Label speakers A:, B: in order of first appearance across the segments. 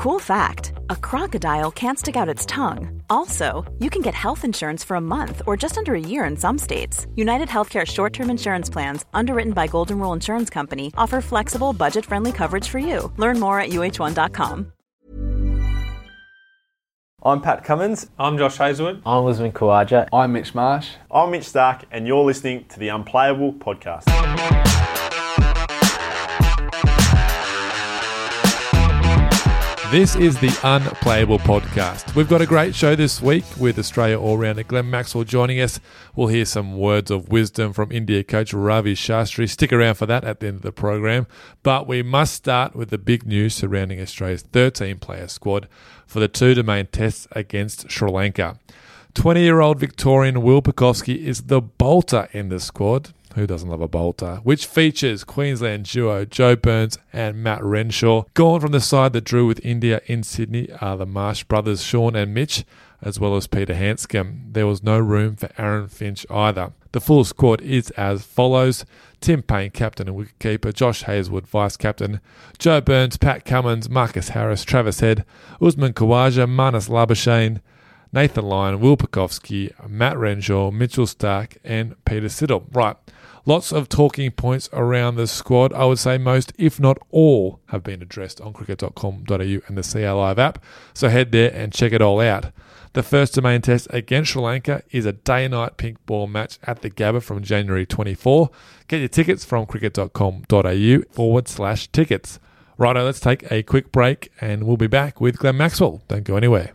A: Cool fact a crocodile can't stick out its tongue. Also, you can get health insurance for a month or just under a year in some states. United Healthcare short term insurance plans, underwritten by Golden Rule Insurance Company, offer flexible, budget friendly coverage for you. Learn more at uh1.com.
B: I'm Pat Cummins.
C: I'm Josh Hazlewood.
D: I'm Usman Khawaja.
E: I'm Mitch Marsh.
B: I'm Mitch Stark, and you're listening to the Unplayable Podcast.
C: This is the Unplayable Podcast. We've got a great show this week with Australia all rounder Glenn Maxwell joining us. We'll hear some words of wisdom from India coach Ravi Shastri. Stick around for that at the end of the program. But we must start with the big news surrounding Australia's 13 player squad for the two domain tests against Sri Lanka. 20 year old Victorian Will Pucovski is the bolter in the squad. Who doesn't love a bolter? Which features Queensland duo Joe Burns and Matt Renshaw. Gone from the side that drew with India in Sydney are the Marsh brothers Shaun and Mitch, as well as Peter Handscomb. There was no room for Aaron Finch either. The full squad is as follows Tim Paine, captain and wicketkeeper, Josh Hazlewood, vice captain, Joe Burns, Pat Cummins, Marcus Harris, Travis Head, Usman Khawaja, Marnus Labuschagne, Nathan Lyon, Will Pucovski, Matt Renshaw, Mitchell Stark, and Peter Siddle. Right. Lots of talking points around the squad. I would say most, if not all, have been addressed on cricket.com.au and the CA Live app. So head there and check it all out. The first domain test against Sri Lanka is a day night pink ball match at the Gabba from January 24. Get your tickets from cricket.com.au forward slash tickets. Righto, let's take a quick break and we'll be back with Glenn Maxwell. Don't go anywhere.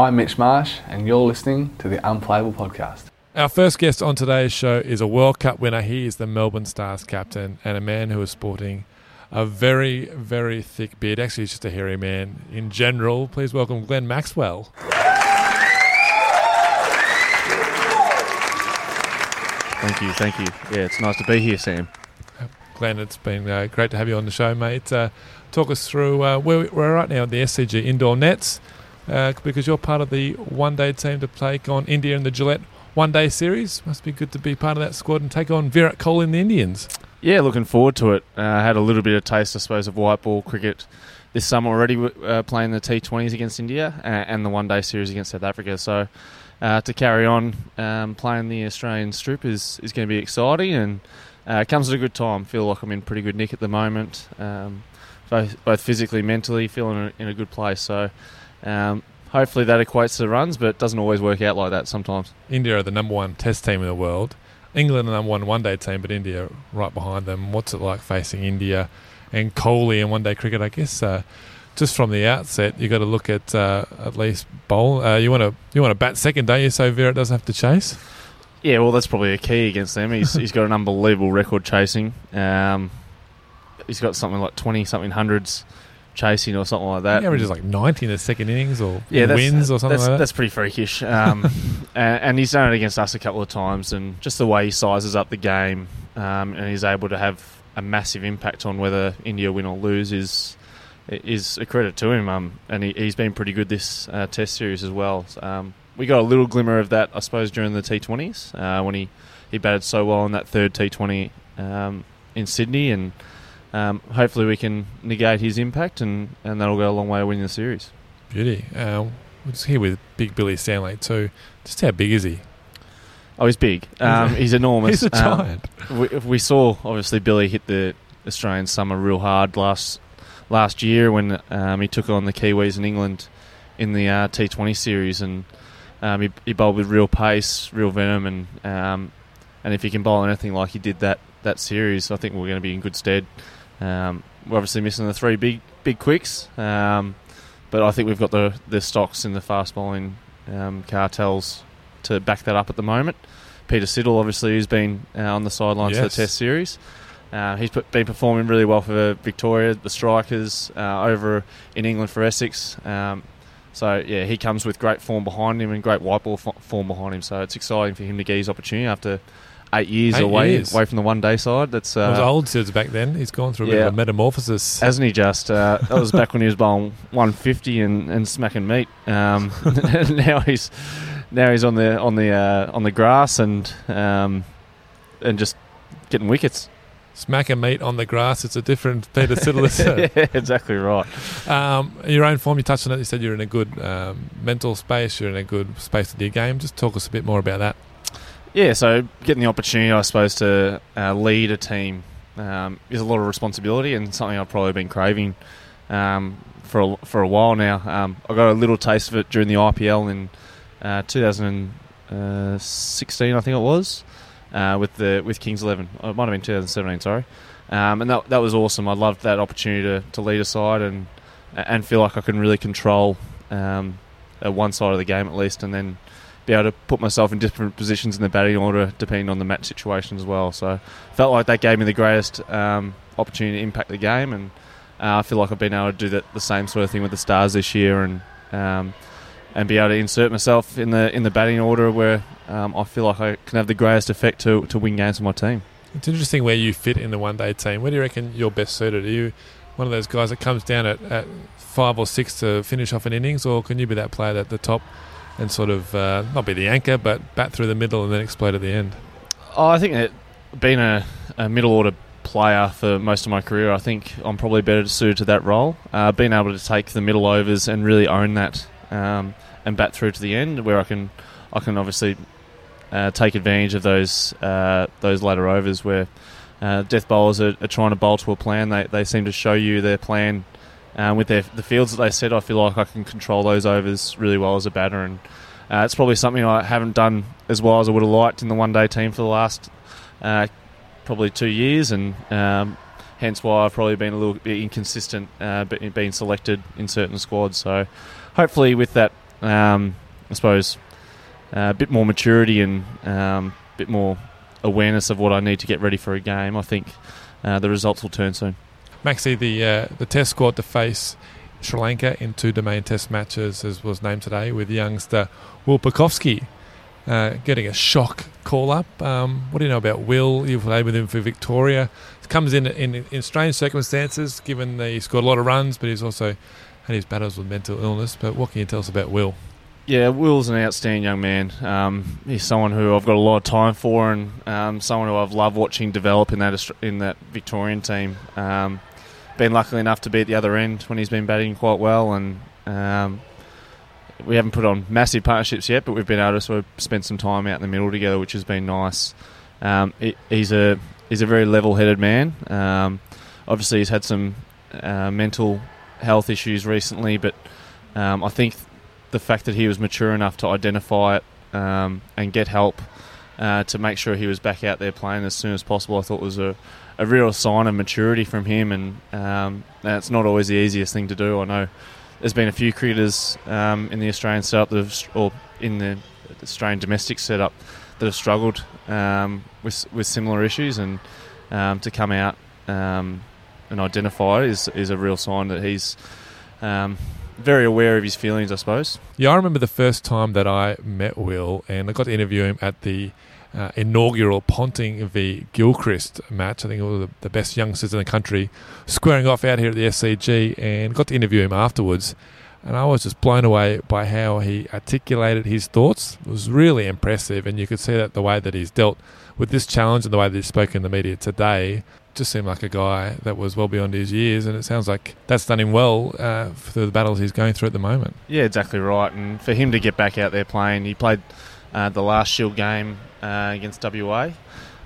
E: I'm Mitch Marsh, and you're listening to the Unplayable Podcast.
C: Our first guest on today's show is a World Cup winner. He is the Melbourne Stars captain and a man who is sporting a very, very thick beard. Actually, he's just a hairy man in general. Please welcome Glenn Maxwell.
F: Thank you, thank you. Yeah, it's nice to be here, Sam.
C: Glenn, it's been uh, great to have you on the show, mate. Uh, talk us through uh, where we're right now at the SCG indoor nets uh, because you're part of the one day team to take on India in the Gillette one day series. Must be good to be part of that squad and take on Virat Kohli and the Indians.
F: Yeah, looking forward to it. Uh, I had a little bit of taste, I suppose, of white ball cricket this summer already, uh, playing the T20s against India and, the one day series against South Africa. So uh, to carry on um, playing the Australian strip is, is going to be exciting and uh, comes at a good time. Feel like I'm in pretty good nick at the moment, um, both, both physically, mentally, feeling in a good place. So um, hopefully that equates to runs, but it doesn't always work out like that sometimes.
C: India are the number one test team in the world. England are the number one one day team, but India right behind them. What's it like facing India and Kohli in one day cricket? I guess uh, just from the outset, you've got to look at uh, at least bowl. Uh, you want to you want to bat second, don't you? So Virat doesn't have to chase.
F: Yeah, well, that's probably a key against them. He's he's got an unbelievable record chasing. Um, he's got something like twenty something hundreds chasing or something like that.
C: He averages like 90 in the second innings or
F: yeah,
C: wins or something
F: that's,
C: like that.
F: That's pretty freakish. Um, and, and, he's done it against us a couple of times, and just the way he sizes up the game um, and he's able to have a massive impact on whether India win or lose is is a credit to him. Um, and he, has been pretty good this uh, Test series as well. Um, we got a little glimmer of that, I suppose, during the T20s uh, when he, he batted so well in that third T20 um, in Sydney and um, hopefully we can negate his impact and, and that'll go a long way to winning the series.
C: Beauty. Uh, we're just here with Big Billy Stanlake too. Just how big is he?
F: Oh, he's big. Um, he's enormous.
C: he's a giant.
F: Um, we, we, saw obviously Billy hit the Australian summer real hard last last year when um, he took on the Kiwis in England in the uh, T20 series, and um, he, he, bowled with real pace, real venom, and um, and if he can bowl anything like he did that that series, I think we're going to be in good stead. Um, we're obviously missing the three big big quicks, um, but I think we've got the the stocks in the fast bowling um, cartels to back that up at the moment. Peter Siddle, obviously, who's been uh, on the sidelines yes. for the Test series. Uh, he's been performing really well for Victoria, the strikers uh, over in England for Essex. Um, so yeah, he comes with great form behind him and great white ball form behind him. So it's exciting for him to get his opportunity after eight years
C: eight
F: away
C: years.
F: away from the one day side. That's uh,
C: was old since back then. He's gone through a yeah, bit of a metamorphosis,
F: hasn't he? Just uh, that was back when he was bowling 150 and, and smacking meat. Um, now he's now he's on the on the uh, on the grass and um, and just getting wickets.
C: smack a meat on the grass, it's a different Peter Siddle.
F: yeah, exactly right.
C: Um, your own form, you touched on it. You said you're in a good um, mental space. You're in a good space with your game. Just talk us a bit more about that.
F: Yeah, so getting the opportunity, I suppose, to uh, lead a team um, is a lot of responsibility and something I've probably been craving um, for a, for a while now. Um, I got a little taste of it during the IPL in uh, 2016, I think it was, uh, with the with Kings 11. It might have been 2017, sorry. Um, and that, that was awesome. I loved that opportunity to, to lead a side and and feel like I can really control um, one side of the game at least, and then be able to put myself in different positions in the batting order depending on the match situation as well. So felt like that gave me the greatest um, opportunity to impact the game, and uh, I feel like I've been able to do that the same sort of thing with the Stars this year, and um, and be able to insert myself in the in the batting order where um, I feel like I can have the greatest effect to to win games for my team.
C: It's interesting where you fit in the one day team. Where do you reckon you're best suited? Are you one of those guys that comes down at, at five or six to finish off an innings, or can you be that player at the top and sort of uh, not be the anchor, but bat through the middle and then explode at the end?
F: Oh, I think that being a, a middle order player for most of my career, I think I'm probably better suited to that role. Uh, being able to take the middle overs and really own that um, and bat through to the end, where I can, I can obviously uh, take advantage of those uh, those later overs where uh, death bowlers are, are, trying to bowl to a plan. They, they seem to show you their plan um, with their, the fields that they set. I feel like I can control those overs really well as a batter, and uh, it's probably something I haven't done as well as I would have liked in the one day team for the last uh, probably two years, and um, hence why I've probably been a little bit inconsistent uh, being selected in certain squads. So hopefully, with that, um, I suppose a bit more maturity and a um, bit more awareness of what I need to get ready for a game, I think uh, the results will turn soon.
C: Maxi, the uh, the Test squad to face Sri Lanka in two domain Test matches, as was named today, with youngster Will Pucovski uh, getting a shock call up. Um, what do you know about Will? You've played with him for Victoria. Comes in, in in strange circumstances, given that he scored a lot of runs, but he's also had his battles with mental illness. But what can you tell us about Will?
F: Yeah, Will's an outstanding young man. Um, he's someone who I've got a lot of time for, and um, someone who I've loved watching develop in that in that Victorian team. Um, been lucky enough to be at the other end when he's been batting quite well, and um, we haven't put on massive partnerships yet, but we've been able to sort of spend some time out in the middle together, which has been nice. Um, he's a he's a very level-headed man. Um, obviously, he's had some uh, mental health issues recently, but I think the fact that he was mature enough to identify it um, and get help uh, to make sure he was back out there playing as soon as possible, I thought was a, a real sign of maturity from him. And, um, it's not always the easiest thing to do. I know there's been a few cricketers um, in the Australian setup or in the Australian domestic setup that have struggled um, with with similar issues, and um, to come out um, and identify is is a real sign that he's um, very aware of his feelings, I suppose.
C: Yeah, I remember the first time that I met Will, and I got to interview him at the uh, inaugural Ponting v Gilchrist match. I think was the, the, best youngsters in the country squaring off out here at the SCG, and got to interview him afterwards. And I was just blown away by how he articulated his thoughts. It was really impressive, and you could see that the way that he's dealt with this challenge and the way that he spoke in the media today just seemed like a guy that was well beyond his years, and it sounds like that's done him well uh, for the battles he's going through at the moment.
F: Yeah, exactly right. And for him to get back out there playing, he played uh, the last Shield game uh, against WA.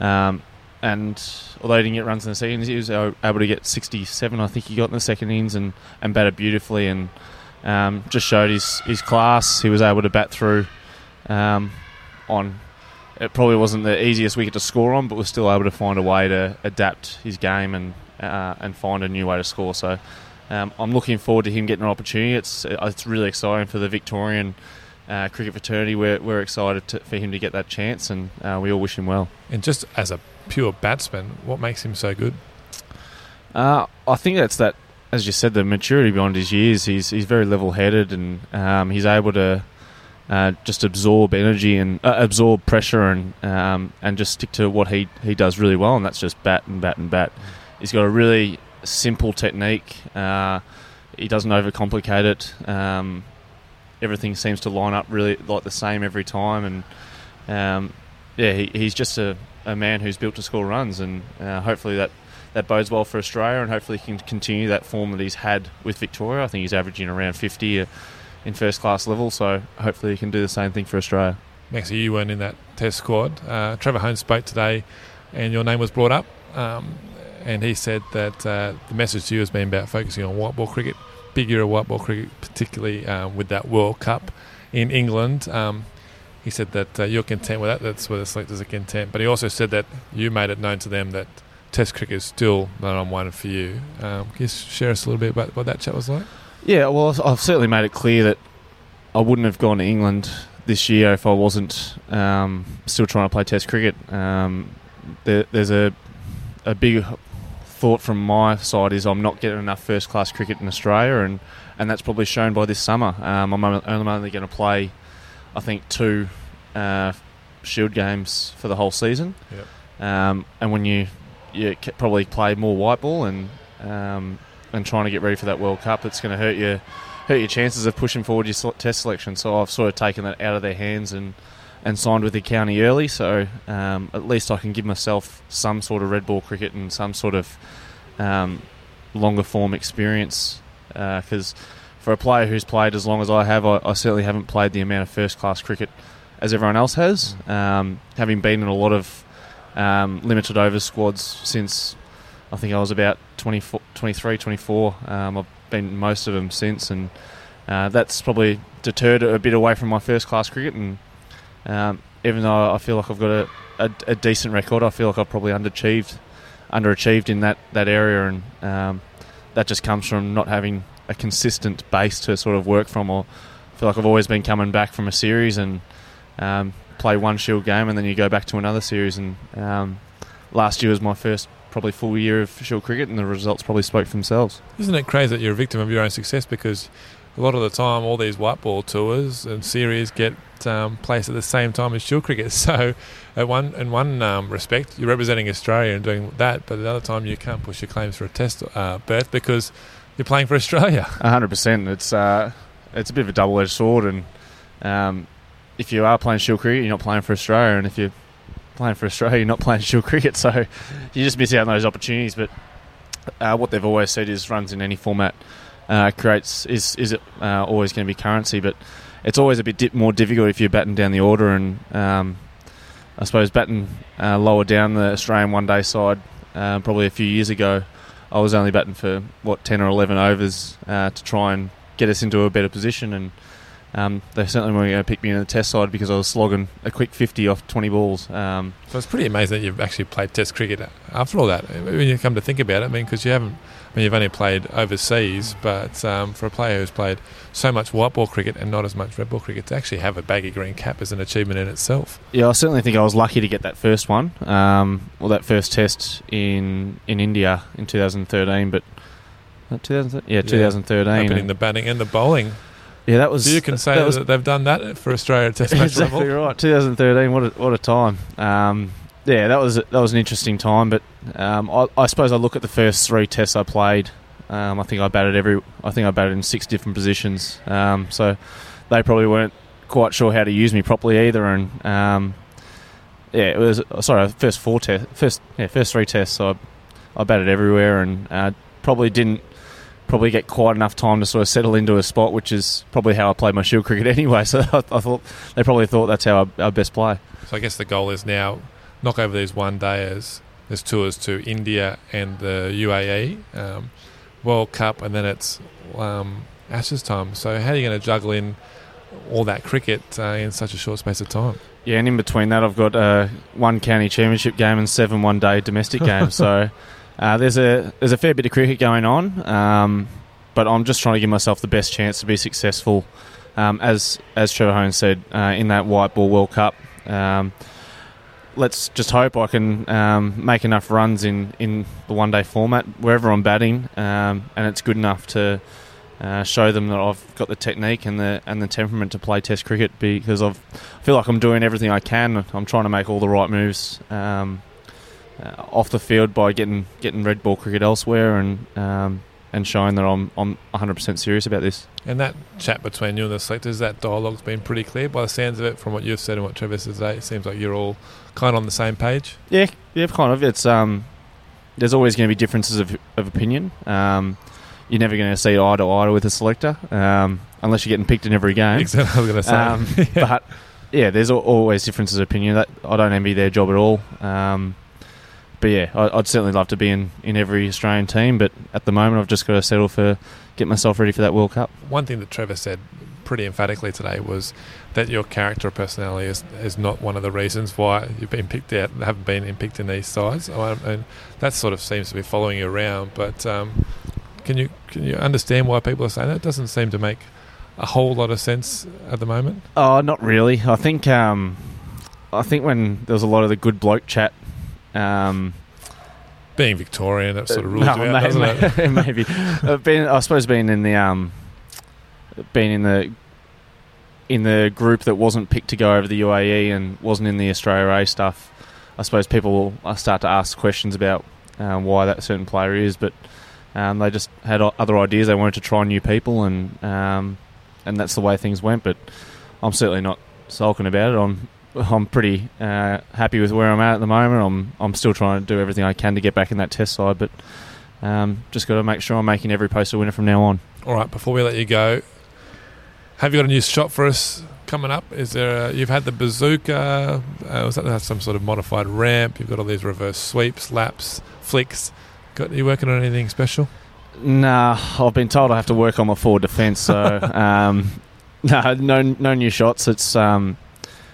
F: Um, and although he didn't get runs in the second, innings, he was able to get 67, I think he got in the second innings, and, and batted beautifully, and um, just showed his, his class. He was able to bat through um, on it probably wasn't the easiest wicket to score on, but was still able to find a way to adapt his game and uh, and find a new way to score. So um, I'm looking forward to him getting an opportunity. It's it's really exciting for the Victorian. Uh, cricket fraternity, we're, we're excited to, for him to get that chance, and uh, we all wish him well.
C: And just as a pure batsman, what makes him so good?
F: Uh, I think that's that, as you said, the maturity beyond his years. He's he's very level headed, and um, he's able to uh, just absorb energy and uh, absorb pressure and um, and just stick to what he, he does really well, and that's just bat and bat and bat. He's got a really simple technique. Uh, he doesn't overcomplicate it. Um, everything seems to line up really like the same every time, and um, yeah, he, he's just a, a man who's built to score runs, and uh, hopefully that, that bodes well for Australia, and hopefully he can continue that form that he's had with Victoria. I think he's averaging around 50 uh, in first class level, so hopefully he can do the same thing for Australia.
C: Maxie, you weren't in that test squad. Uh, Trevor Hohns spoke today, and your name was brought up. Um, and he said that uh, the message to you has been about focusing on white ball cricket, big year of white ball cricket, particularly um, with that World Cup in England. Um, he said that uh, you're content with that. That's where the selectors are content. But he also said that you made it known to them that Test cricket is still the number one for you. Um, can you share us a little bit about what that chat was like?
F: Yeah, well, I've certainly made it clear that I wouldn't have gone to England this year if I wasn't um, still trying to play Test cricket. Um, there, there's a a big thought from my side is I'm not getting enough first class cricket in Australia, and, and that's probably shown by this summer. Um, I'm only going to play, I think, two uh, Shield games for the whole season.
C: Yep.
F: Um, and when you you probably play more white ball and um, and trying to get ready for that World Cup, it's going to hurt your hurt your chances of pushing forward your test selection. So I've sort of taken that out of their hands and and signed with the county early, so um, at least I can give myself some sort of red ball cricket and some sort of um, longer form experience. Because uh, for a player who's played as long as I have, I, I, certainly haven't played the amount of first class cricket as everyone else has. Um, having been in a lot of um, limited over squads since I think I was about 24, 23, 24. Um, I've been most of them since, and uh, that's probably deterred a bit away from my first class cricket and um, even though I feel like I've got a, a, a, decent record, I feel like I've probably underachieved, underachieved in that, that area, and um, that just comes from not having a consistent base to sort of work from. Or I feel like I've always been coming back from a series and um, play one Shield game, and then you go back to another series. And um, last year was my first probably full year of Shield cricket, and the results probably spoke for themselves.
C: Isn't it crazy that you're a victim of your own success because a lot of the time, all these white ball tours and series get um, placed at the same time as shield cricket. So, at one in one um, respect, you're representing Australia and doing that, but at the other time, you can't push your claims for a test uh, berth because you're playing for Australia.
F: hundred percent. It's uh, it's a bit of a double edged sword, and um, if you are playing shield cricket, you're not playing for Australia, and if you're playing for Australia, you're not playing shield cricket. So, you just miss out on those opportunities. But uh, what they've always said is runs in any format uh, creates is is it uh, always going to be currency, but it's always a bit more difficult if you're batting down the order, and um, I suppose batting uh, lower down the Australian one day side. Uh, probably a few years ago, I was only batting for what ten or eleven overs uh, to try and get us into a better position, and um, they certainly weren't going to pick me in the test side because I was slogging a quick 50 off 20 balls. Um,
C: so it's pretty amazing that you've actually played test cricket after all that. When you come to think about it, I mean, because you haven't I mean, you've only played overseas, but um, for a player who's played so much white ball cricket and not as much red ball cricket, to actually have a baggy green cap is an achievement in itself.
F: Yeah, I certainly think I was lucky to get that first one, um, well, that first test in in India in 2013. But uh, 2000, yeah, 2013.
C: Opening the batting and the bowling.
F: Yeah, that was.
C: So you can say that, that they've done that for Australia Test match
F: exactly
C: level.
F: right. 2013. What a, what a time. Um, yeah, that was that was an interesting time. But um, I, I, suppose I look at the first three tests I played. Um, I think I batted every. I think I batted in six different positions. Um, so they probably weren't quite sure how to use me properly either. And um, yeah, it was sorry. First four tests, first yeah, first three tests. I I batted everywhere and uh, probably didn't probably get quite enough time to sort of settle into a spot, which is probably how I played my shield cricket anyway. So I, I thought they probably thought that's how I, I best play.
C: So I guess the goal is now knock over these one dayers. There's tours to India and the UAE, um, World Cup, and then it's um, Ashes time. So how are you going to juggle in all that cricket uh, in such a short space of time?
F: Yeah, and in between that, I've got uh, one county championship game and seven one-day domestic games. so uh, there's a there's a fair bit of cricket going on, um, but I'm just trying to give myself the best chance to be successful. Um, as as Trevor Hohns said uh, in that white ball World Cup. Um, let's just hope I can um, make enough runs in, in the one day format wherever I'm batting, um, and it's good enough to uh, show them that I've got the technique and the and the temperament to play Test cricket because I've, I feel like I'm doing everything I can. I'm trying to make all the right moves um, uh, off the field by getting getting red ball cricket elsewhere, and um, and showing that I'm I'm 100% serious about this.
C: And that chat between you and the selectors, that dialogue's been pretty clear by the sounds of it. From what you've said and what Trevor says today, it seems like you're all kind of on the same page.
F: Yeah, yeah, kind of. It's um, there's always going to be differences of, of opinion. Um, you're never going to see eye to eye with a selector um, unless you're getting picked in every game.
C: Exactly, I was going to say.
F: Um, But yeah, there's always differences of opinion. That I don't envy their job at all. Um, but yeah, I, I'd certainly love to be in, in every Australian team. But at the moment, I've just got to settle for get myself ready for that World Cup.
C: One thing that Trevor said pretty emphatically today was that your character or personality is, is not one of the reasons why you've been picked out and haven't been picked in these sides. I- And that sort of seems to be following you around. But um, can you can you understand why people are saying that? It doesn't seem to make a whole lot of sense at the moment.
F: Oh, not really. I think um, I think when there was a lot of the good bloke chat. Um,
C: Being Victorian, that sort of rules
F: no,
C: you out, doesn't it?
F: may- maybe. Uh, being, I suppose being in the um, being in the in the group that wasn't picked to go over the UAE and wasn't in the Australia A stuff. I suppose people will uh, start to ask questions about um, why that certain player is, but um, they just had other ideas. They wanted to try new people, and um, and that's the way things went. But I'm certainly not sulking about it. I'm I'm pretty uh, happy with where I'm at at the moment. I'm I'm still trying to do everything I can to get back in that test side, but um, just got to make sure I'm making every post a winner from now on.
C: All right, before we let you go, have you got a new shot for us coming up? Is there? A, you've had the bazooka. Uh, was that some sort of modified ramp? You've got all these reverse sweeps, laps, flicks. Got you working on anything special?
F: Nah, I've been told I have to work on my forward defence, so um, no, no, no new shots. It's um,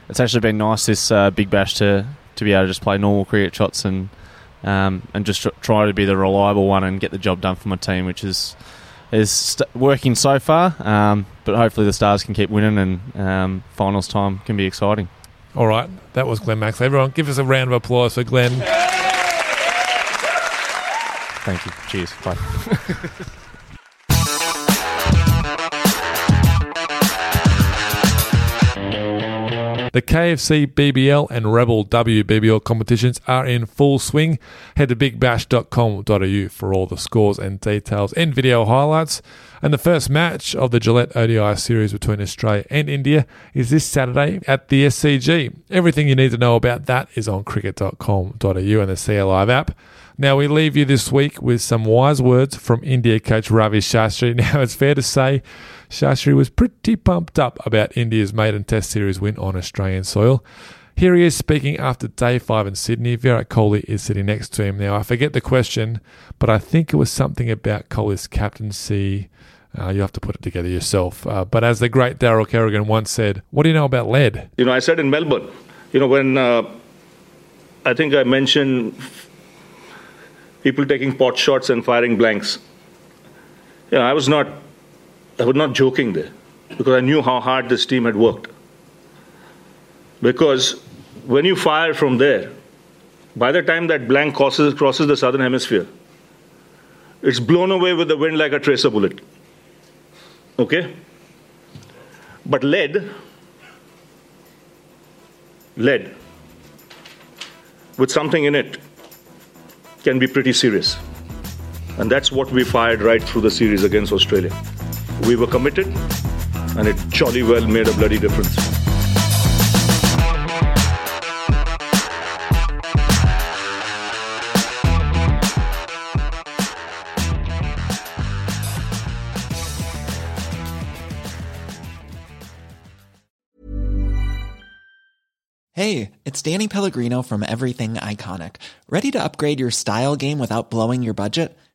F: it's actually been nice this uh, big bash to to be able to just play normal cricket shots and um, and just try to be the reliable one and get the job done for my team, which is is st- working so far. Um, but hopefully the Stars can keep winning and um, finals time can be exciting.
C: All right, that was Glenn Max. Everyone, give us a round of applause for Glenn.
F: Thank you. Cheers. Bye.
C: The KFC BBL and Rebel WBBL competitions are in full swing. Head to bigbash.com.au for all the scores and details and video highlights. And the first match of the Gillette ODI series between Australia and India is this Saturday at the SCG. Everything you need to know about that is on cricket.com.au and the CA Live app. Now, we leave you this week with some wise words from India coach Ravi Shastri. Now, it's fair to say Shastri was pretty pumped up about India's maiden Test Series win on Australian soil. Here he is speaking after day five in Sydney. Virat Kohli is sitting next to him. Now, I forget the question, but I think it was something about Kohli's captaincy. Uh, you have to put it together yourself. Uh, but as the great Daryl Kerrigan once said, what do you know about lead?
D: You know, I said in Melbourne, you know, when uh, I think I mentioned people taking pot shots and firing blanks. You know, I was not, I was not joking there because I knew how hard this team had worked. Because when you fire from there, by the time that blank crosses, crosses the southern hemisphere, it's blown away with the wind like a tracer bullet. Okay? But lead, lead, with something in it, can be pretty serious. And that's what we fired right through the series against Australia. We were committed, and it jolly well made a bloody difference.
G: Hey, it's Danny Pellegrino from Everything Iconic. Ready to upgrade your style game without blowing your budget?